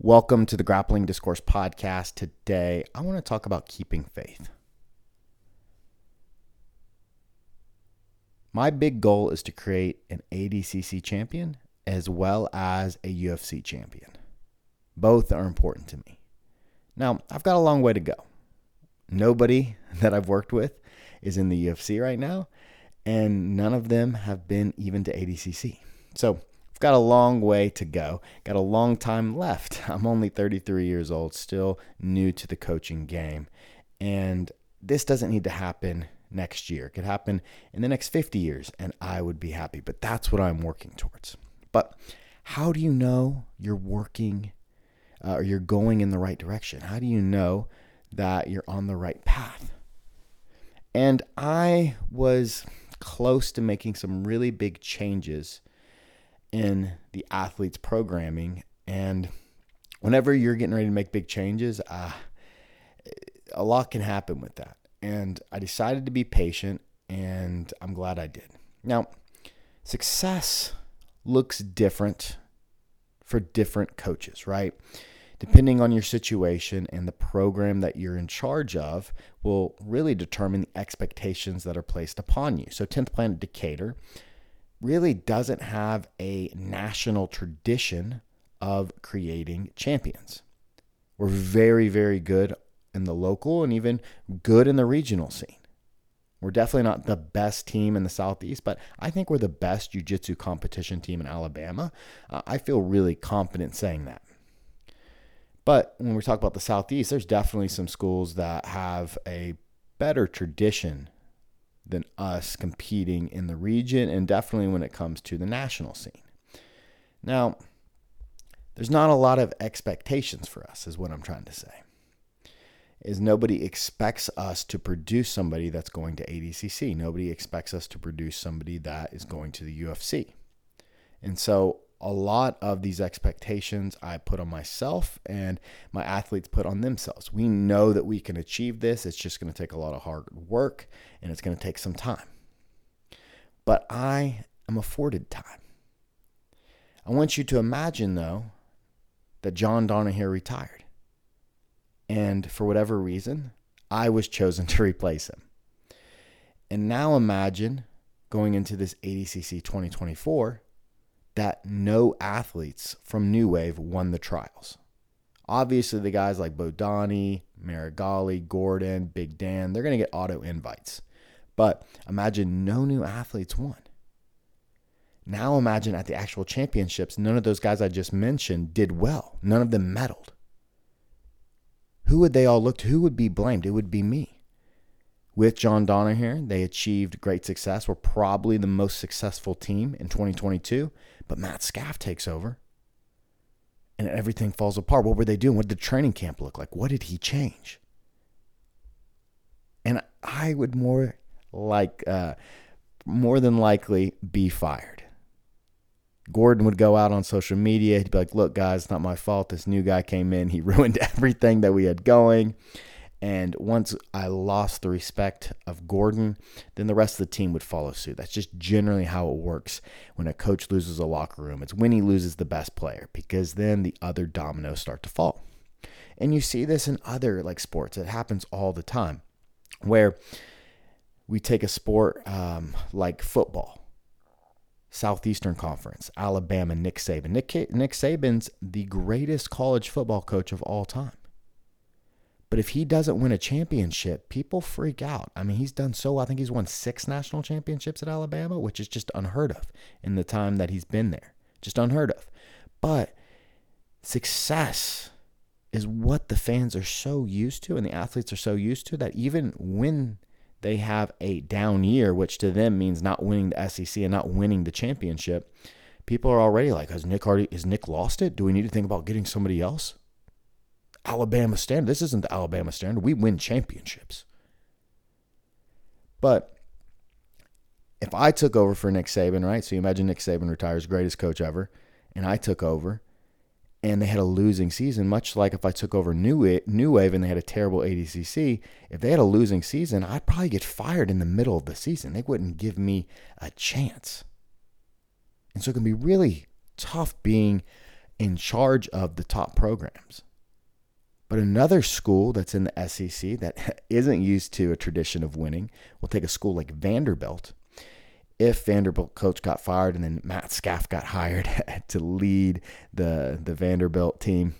Welcome to the Grappling Discourse podcast. Today, I want to talk about keeping faith. My big goal is to create an ADCC champion as well as a UFC champion. Both are important to me. Now, I've got a long way to go. Nobody that I've worked with is in the UFC right now, and none of them have been even to ADCC. So, I've got a long way to go, got a long time left. I'm only 33 years old, still new to the coaching game. And this doesn't need to happen next year. It could happen in the next 50 years, and I would be happy. But that's what I'm working towards. But how do you know you're working uh, or you're going in the right direction? How do you know that you're on the right path? And I was close to making some really big changes in the athletes programming. And whenever you're getting ready to make big changes uh, a lot can happen with that. And i decided to be patient and i'm glad i did. Now success looks different for different coaches right? Depending on your situation and the program that you're in charge of will really determine the expectations that are placed upon you. So 10th planet decatur really doesn't have a national tradition of creating champions. We're very, very good in the local and even good in the regional scene. We're definitely not the best team in the Southeast, but I think we're the best jiu jitsu competition team in Alabama. Uh, I feel really confident saying that. But when we talk about the Southeast, there's definitely some schools that have a better tradition than us competing in the region and definitely when it comes to the national scene. Now, there's not a lot of expectations for us, is what I'm trying to say. Is nobody expects us to produce somebody that's going to ADCC. Nobody expects us to produce somebody that is going to the UFC. And so a lot of these expectations I put on myself and my athletes put on themselves. We know that we can achieve this. It's just going to take a lot of hard work and it's going to take some time. But I am afforded time. I want you to imagine, though, that John Danaher retired. And for whatever reason, I was chosen to replace him. And now imagine going into this ADCC 2024 that no athletes from New Wave won the trials. Obviously, the guys like Bodoni, Meregali, Gordon, Big Dan, they're going to get auto invites. But imagine no new athletes won. Now imagine at the actual championships, none of those guys I just mentioned did well. None of them medaled. Who would they all look to? Who would be blamed? It would be me with John Danaher. They achieved great success. We're probably the most successful team in 2022, but Matt Scaff takes over and everything falls apart. What were they doing? What did the training camp look like? What did he change? And I would more like, uh, more than likely be fired. Gordon would go out on social media. He'd be like, look, guys, it's not my fault. This new guy came in. He ruined everything that we had going. And once I lost the respect of Gordon, then the rest of the team would follow suit. That's just generally how it works when a coach loses a locker room. It's when he loses the best player because then the other dominoes start to fall. And you see this in other like sports. It happens all the time where we take a sport um, like football, Southeastern Conference, Alabama, Nick Saban. Nick, Nick Saban's the greatest college football coach of all time. But if he doesn't win a championship, people freak out. I mean, he's done so. I think he's won six national championships at Alabama, which is just unheard of in the time that he's been there. Just unheard of. But success is what the fans are so used to and the athletes are so used to that even when they have a down year, which to them means not winning the SEC and not winning the championship, people are already like, has Nick already, is Nick lost it? Do we need to think about getting somebody else? Alabama standard. This isn't the Alabama standard. We win championships. But if I took over for Nick Saban, right? So you imagine Nick Saban retires, greatest coach ever, and I took over, and they had a losing season, much like if I took over New New Wave and they had a terrible ADCC. If they had a losing season, I'd probably get fired in the middle of the season. They wouldn't give me a chance. And so it can be really tough being in charge of the top programs. But another school that's in the SEC that isn't used to a tradition of winning will take a school like Vanderbilt. If Vanderbilt coach got fired and then Matt Scaff got hired to lead the the Vanderbilt team,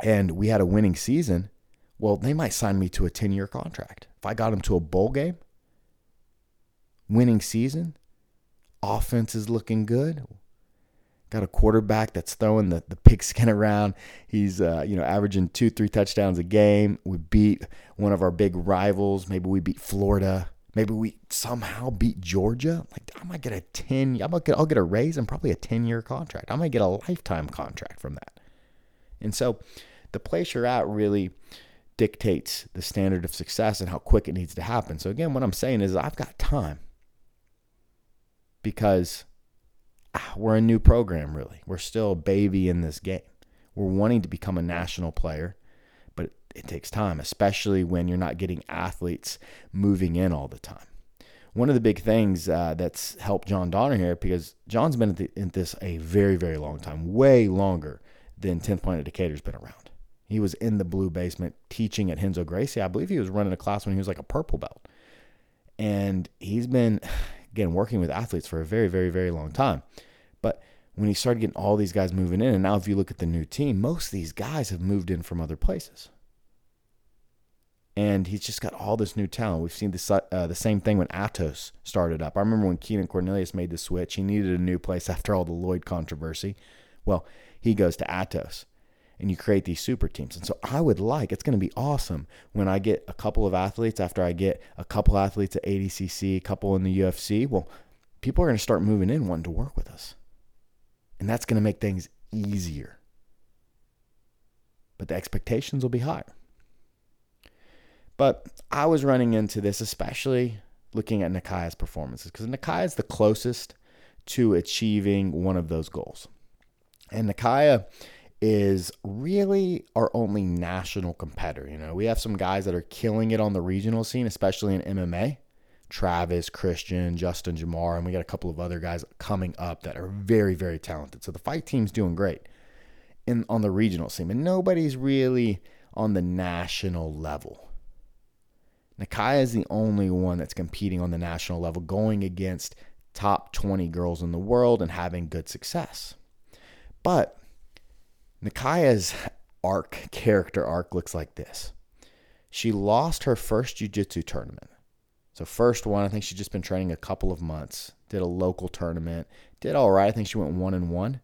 and we had a winning season, well, they might sign me to a 10 year contract. If I got them to a bowl game, winning season, offense is looking good. Got a quarterback that's throwing the, the pigskin around. He's uh, you know averaging two three touchdowns a game. We beat one of our big rivals. Maybe we beat Florida. Maybe we somehow beat Georgia. Like I might get a ten. I might get I'll get a raise and probably a ten year contract. I might get a lifetime contract from that. And so, the place you're at really dictates the standard of success and how quick it needs to happen. So again, what I'm saying is I've got time because we're a new program, really. We're still a baby in this game. We're wanting to become a national player, but it takes time, especially when you're not getting athletes moving in all the time. One of the big things uh, that's helped John Danaher, because John's been the, in this a very, very long time, way longer than 10th Planet Decatur's been around. He was in the blue basement teaching at Renzo Gracie. I believe he was running a class when he was like a purple belt. And he's been, again, working with athletes for a very, very, very long time. But when he started getting all these guys moving in, and now if you look at the new team, most of these guys have moved in from other places. And he's just got all this new talent. We've seen uh, the same thing when Atos started up. I remember when Keenan Cornelius made the switch, he needed a new place after all the Lloyd controversy. Well, he goes to Atos and you create these super teams. And so I would like, it's going to be awesome when I get a couple of athletes after I get a couple athletes at ADCC, a couple in the UFC. Well, people are going to start moving in wanting to work with us. And that's going to make things easier. But the expectations will be higher. But I was running into this, especially looking at Nakaia's performances, because Nakia is the closest to achieving one of those goals. And Nakaia is really our only national competitor. You know, we have some guys that are killing it on the regional scene, especially in MMA. Travis, Christian, Justin Jamar, and we got a couple of other guys coming up that are very, very talented. So the fight team's doing great in on the regional scene, and nobody's really on the national level. Nakaia is the only one that's competing on the national level, going against top 20 girls in the world and having good success. But Nakaia's arc, character arc, looks like this. She lost her first jiu-jitsu tournament. So first one, I think she's just been training a couple of months. Did a local tournament. Did all right. I think she went one and one.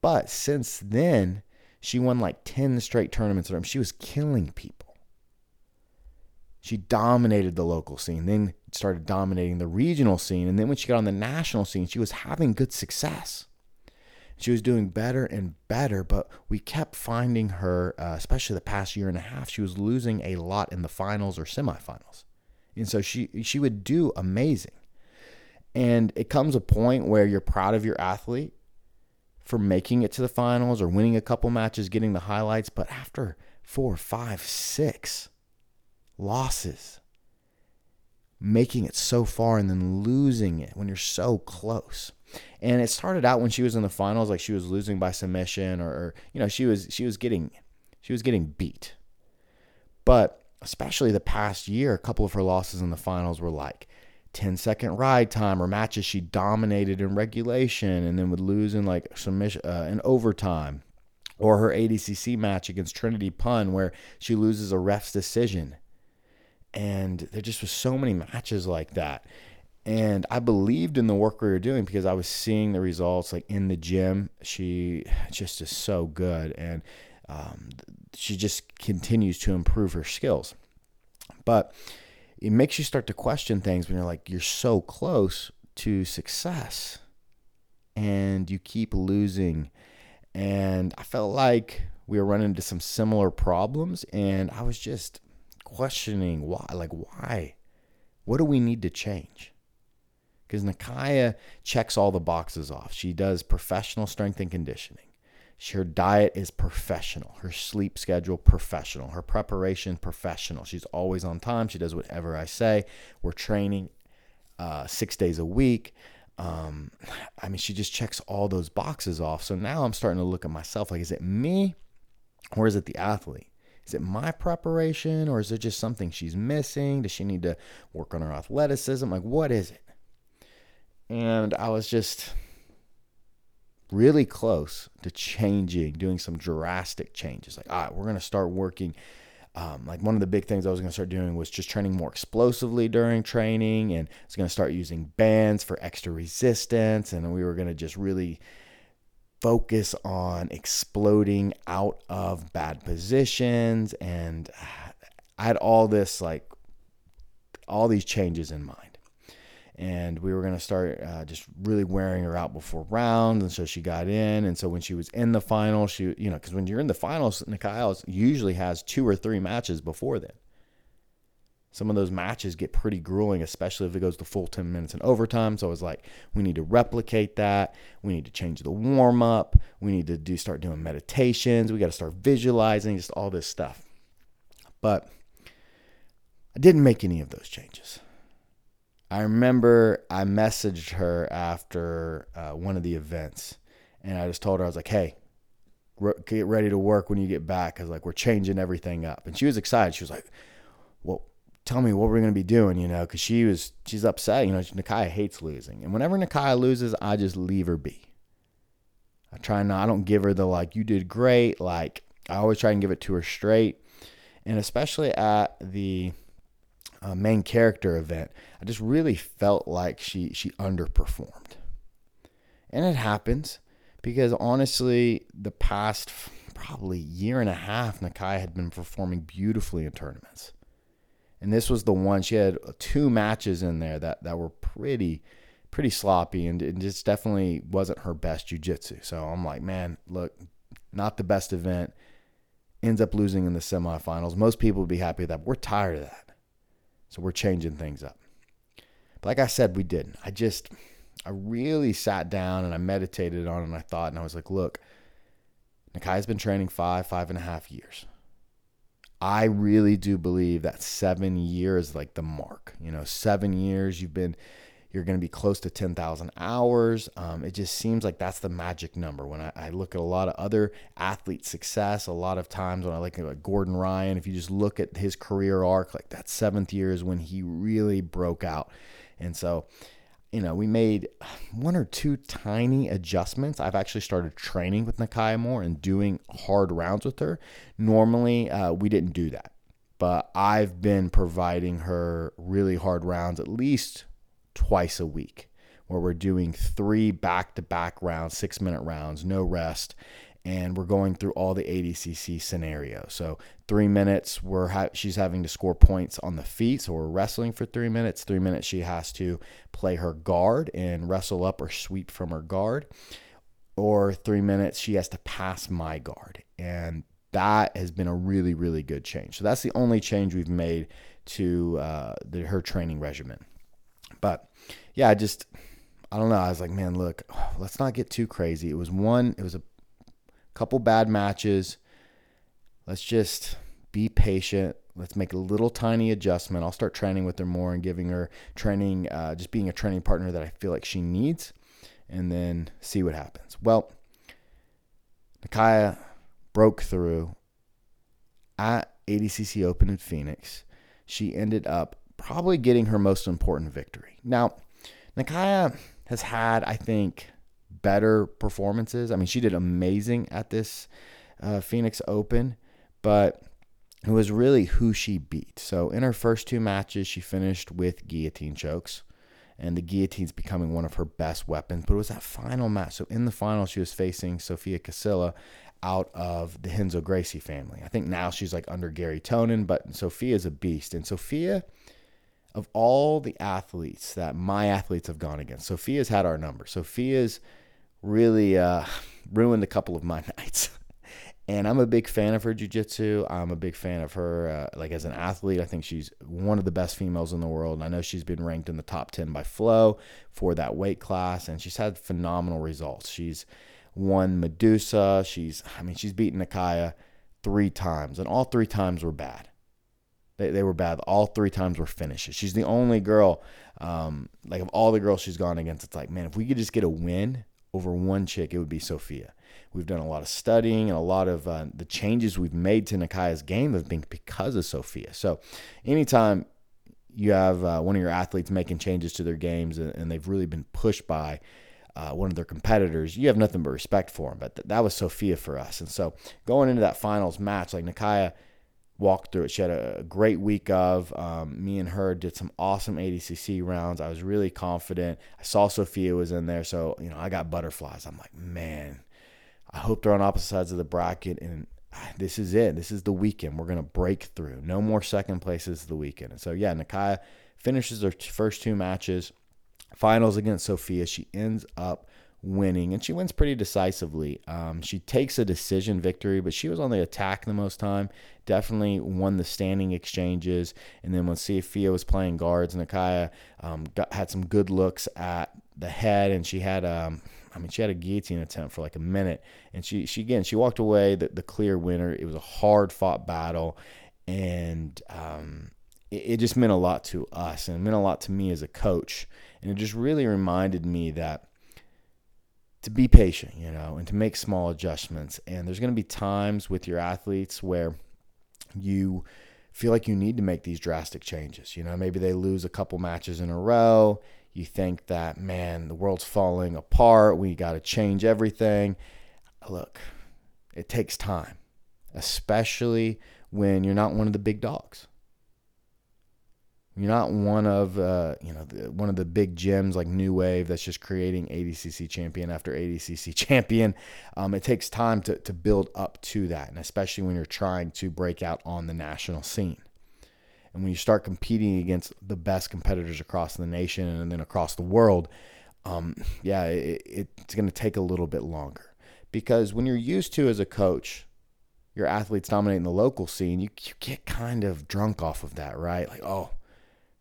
But since then, she won like 10 straight tournaments. She was killing people. She dominated the local scene, then started dominating the regional scene. And then when she got on the national scene, she was having good success. She was doing better and better, but we kept finding her, uh, especially the past year and a half, she was losing a lot in the finals or semifinals. And so she she would do amazing. And it comes a point where you're proud of your athlete for making it to the finals or winning a couple matches, getting the highlights, but after four, five, six losses, making it so far and then losing it when you're so close and it started out when she was in the finals, like she was losing by submission, or, or you know, she was she was getting she was getting beat. But especially the past year, a couple of her losses in the finals were like 10 second ride time or matches she dominated in regulation and then would lose in like submission uh, in overtime or her ADCC match against Trinity Pun where she loses a ref's decision. And there just was so many matches like that. And I believed in the work we were doing because I was seeing the results like in the gym. She just is so good. And um, she just continues to improve her skills. But it makes you start to question things when you're like, you're so close to success and you keep losing. And I felt like we were running into some similar problems. And I was just questioning why, like, why? What do we need to change? because Nakaia checks all the boxes off. She does professional strength and conditioning. Her diet is professional. Her sleep schedule professional. Her preparation professional. She's always on time. She does whatever I say. We're training uh, six days a week. Um, I mean, she just checks all those boxes off. So now I'm starting to look at myself like, is it me or is it the athlete? Is it my preparation or is it just something she's missing? Does she need to work on her athleticism? Like, what is it? And I was just really close to changing, doing some drastic changes. Like, all right, we're going to start working um, like one of the big things I was going to start doing was just training more explosively during training, and I was going to start using bands for extra resistance, and we were going to just really focus on exploding out of bad positions, and I had all this like all these changes in mind. And we were going to start uh, just really wearing her out before rounds and so she got in. And so when she was in the final she you know because when you're in the finals Nikai usually has two or three matches before then some of those matches get pretty grueling especially if it goes to full 10 minutes in overtime. So I was like we need to replicate that. We need to change the warm up we need to do start doing meditations. We got to start visualizing just all this stuff. But I didn't make any of those changes. I remember I messaged her after uh, one of the events, and I just told her I was like, "Hey, re- get ready to work when you get back, because like we're changing everything up." And she was excited. She was like, "Well, tell me what we're gonna be doing," you know, because she was she's upset. You know, Nakaya hates losing, and whenever Nakaya loses, I just leave her be. I try not. I don't give her the like you did great. Like I always try and give it to her straight, and especially at the uh, main character event, I just really felt like she she underperformed, and it happens because honestly, the past probably year and a half, Nakai had been performing beautifully in tournaments, and this was the one she had two matches in there that that were pretty pretty sloppy and it just definitely wasn't her best jujitsu. So I'm like, man, look, not the best event. Ends up losing in the semifinals. Most people would be happy with that. We're tired of that. So we're changing things up. But like I said, we didn't. I just, I really sat down and I meditated on it and I thought, and I was like, look, Nakai's been training five, five and a half years. I really do believe that seven years like the mark. You know, seven years you've been you're going to be close to 10,000 hours. Um, it just seems like that's the magic number. When I, I, look at a lot of other athlete success, a lot of times when I look at Gordon Ryan, if you just look at his career arc, like that seventh year is when he really broke out. And so, you know, we made one or two tiny adjustments. I've actually started training with Nakaya more and doing hard rounds with her. Normally, uh, we didn't do that, but I've been providing her really hard rounds at least twice a week where we're doing three back to back rounds, six minute rounds, no rest. And we're going through all the ADCC scenarios. So three minutes, we're ha- she's having to score points on the feet. So we're wrestling for three minutes. Three minutes, she has to play her guard and wrestle up or sweep from her guard. Or three minutes, she has to pass my guard. And that has been a really, really good change. So that's the only change we've made to uh, the, her training regimen. But yeah, I just I don't know. I was like, man, look, let's not get too crazy. It was one, it was a couple bad matches. Let's just be patient. Let's make a little tiny adjustment. I'll start training with her more and giving her training, uh, just being a training partner that I feel like she needs, and then see what happens. Well, Nakaya broke through at ADCC Open in Phoenix. She ended up probably getting her most important victory. Now, Nakaya has had, I think, better performances. I mean, she did amazing at this uh, Phoenix Open, but it was really who she beat. So in her first two matches, she finished with guillotine chokes, and the guillotine's becoming one of her best weapons. But it was that final match. So in the final, she was facing Sofia Casilla out of the Renzo Gracie family. I think now she's like under Gary Tonon, but Sofia's a beast. And Sofia of all the athletes that my athletes have gone against, Sofia's had our number. Sofia's really uh, ruined a couple of my nights. and I'm a big fan of her jujitsu. I'm a big fan of her, uh, like as an athlete. I think she's one of the best females in the world. And I know she's been ranked in the top 10 by Flow for that weight class. And she's had phenomenal results. She's won Medusa. She's, I mean, she's beaten Nakaya three times, and all three times were bad. They, they were bad. All three times were finishes. She's the only girl, um, like of all the girls she's gone against, it's like, man, if we could just get a win over one chick, it would be Sophia. We've done a lot of studying and a lot of uh, the changes we've made to Nikaya's game have been because of Sophia. So anytime you have uh, one of your athletes making changes to their games and, they've really been pushed by uh, one of their competitors, you have nothing but respect for them. But th- that was Sophia for us. And so going into that finals match, like Nikaya walked through it. She had a great week of. Um, me and her did some awesome ADCC rounds. I was really confident. I saw Sophia was in there. So, you know, I got butterflies. I'm like, man, I hope they're on opposite sides of the bracket. And this is it. This is the weekend. We're to break through. No more second places the weekend. And so, yeah, Nikaya finishes her first two matches finals against Sophia. She ends up winning, and she wins pretty decisively. Um, she takes a decision victory, but she was on the attack the most time. Definitely won the standing exchanges, and then when Sophia was playing guards, Nikaya um, got, had some good looks at the head, and she had um, I mean, she had a guillotine attempt for like a minute, and she she again she walked away the, the clear winner. It was a hard fought battle, and um, it, it just meant a lot to us, and it meant a lot to me as a coach. And it just really reminded me that to be patient, you know, and to make small adjustments. And there's going to be times with your athletes where you feel like you need to make these drastic changes. You know, maybe they lose a couple matches in a row. You think that, man, the world's falling apart. We got to change everything. Look, it takes time, especially when you're not one of the big dogs. You're not one of uh, you know the, one of the big gems like New Wave that's just creating ADCC champion after ADCC champion. Um, it takes time to to build up to that, and especially when you're trying to break out on the national scene. And when you start competing against the best competitors across the nation and then across the world, um, yeah, it, it's going to take a little bit longer because when you're used to as a coach your athletes dominating the local scene, you, you get kind of drunk off of that, right? Like, oh,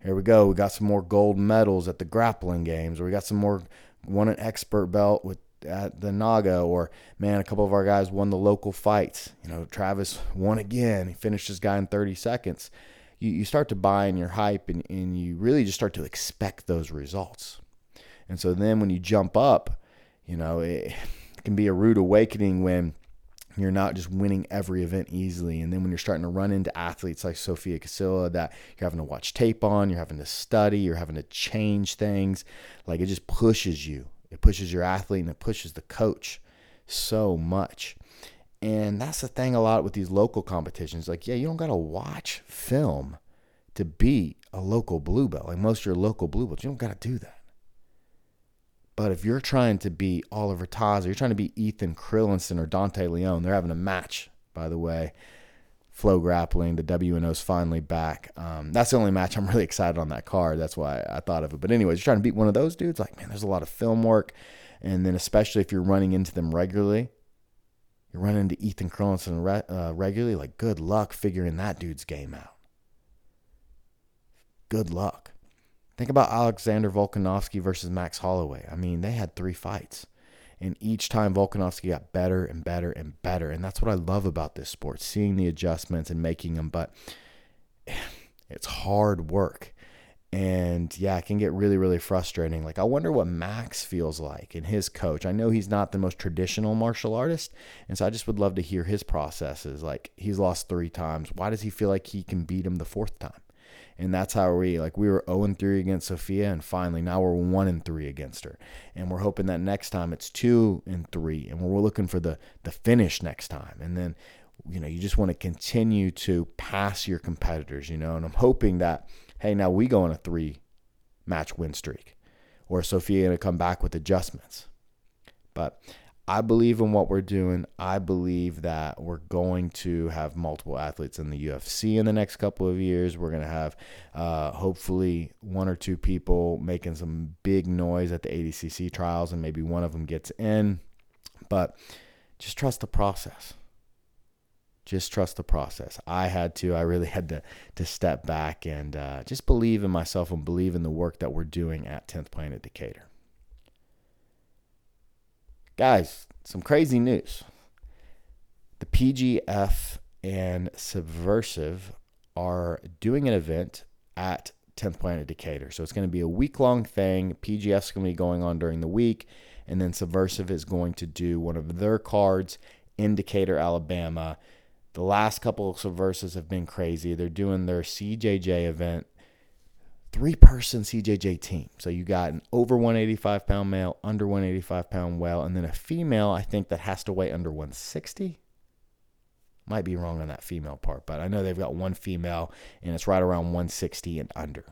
here we go. We got some more gold medals at the grappling games, or we got some more won an expert belt with at the Naga, or man, a couple of our guys won the local fights. You know, Travis won again. He finished his guy in 30 seconds. You, you start to buy in your hype and, and you really just start to expect those results. And so then when you jump up, you know, it, it can be a rude awakening when you're not just winning every event easily. And then when you're starting to run into athletes like Sofia Casilla that you're having to watch tape on, you're having to study, you're having to change things, like it just pushes you. It pushes your athlete and it pushes the coach so much. And that's the thing a lot with these local competitions. Like, yeah, you don't got to watch film to be a local blue belt. Like most of your local blue belts, you don't got to do that. But if you're trying to be Oliver Taza, or you're trying to be Ethan Crelinsten or Dante Leone, they're having a match, by the way. Flow grappling, the WNO's finally back. Um, that's the only match I'm really excited on that card. That's why I thought of it. But anyways, you're trying to beat one of those dudes. Like, man, there's a lot of film work, and then especially if you're running into them regularly, you're running into Ethan Crelinsten re- uh, regularly. Like, good luck figuring that dude's game out. Good luck. Think about Alexander Volkanovski versus Max Holloway. I mean, they had three fights. And each time Volkanovski got better and better and better. And that's what I love about this sport, seeing the adjustments and making them. But it's hard work. And yeah, it can get really, really frustrating. Like, I wonder what Max feels like and his coach. I know he's not the most traditional martial artist. And so I just would love to hear his processes. Like, he's lost three times. Why does he feel like he can beat him the fourth time? And that's how we like we were 0 and 3 against Sophia and finally now we're 1 and 3 against her. And we're hoping that next time it's 2 and 3 and we're looking for the the finish next time. And then you know you just want to continue to pass your competitors you know? And I'm hoping that hey now we go on a 3 match win streak or Sophia going to come back with adjustments. But I believe in what we're doing. I believe that we're going to have multiple athletes in the UFC in the next couple of years. We're going to have uh, hopefully one or two people making some big noise at the ADCC trials, and maybe one of them gets in. But just trust the process. Just trust the process. I had to. I really had to to step back and uh, just believe in myself and believe in the work that we're doing at 10th Planet Decatur. Guys, some crazy news. The PGF and Subversive are doing an event at 10th Planet Decatur. So it's going to be a week long thing. PGF's going to be going on during the week. And then Subversive is going to do one of their cards in Decatur, Alabama. The last couple of Subversives have been crazy. They're doing their CJJ event, three person CJJ team. So you got an over 185 pound male, under 185 pound well, and then a female, I think, that has to weigh under 160. Might be wrong on that female part, but I know they've got one female and it's right around 160 and under.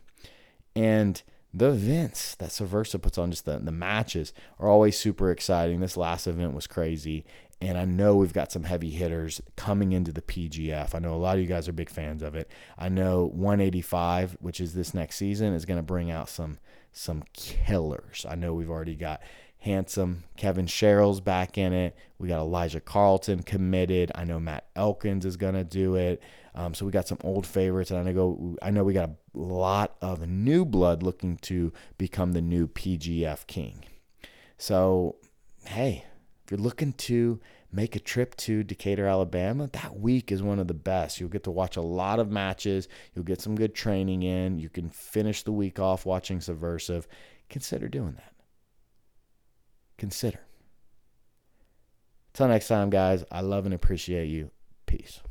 And the events that Subversive puts on, just the, the matches, are always super exciting. This last event was crazy. And I know we've got some heavy hitters coming into the PGF. I know a lot of you guys are big fans of it. I know 185, which is this next season, is going to bring out some some killers. I know we've already got handsome. Kevin Sherrill's back in it. We got Elijah Carlton committed. I know Matt Elkins is gonna do it. Um, so we got some old favorites, and I know I know we got a lot of new blood looking to become the new PGF king. So hey, if you're looking to make a trip to Decatur, Alabama, that week is one of the best. You'll get to watch a lot of matches. You'll get some good training in. You can finish the week off watching Subversive. Consider doing that consider. Till next time, guys, I love and appreciate you. Peace.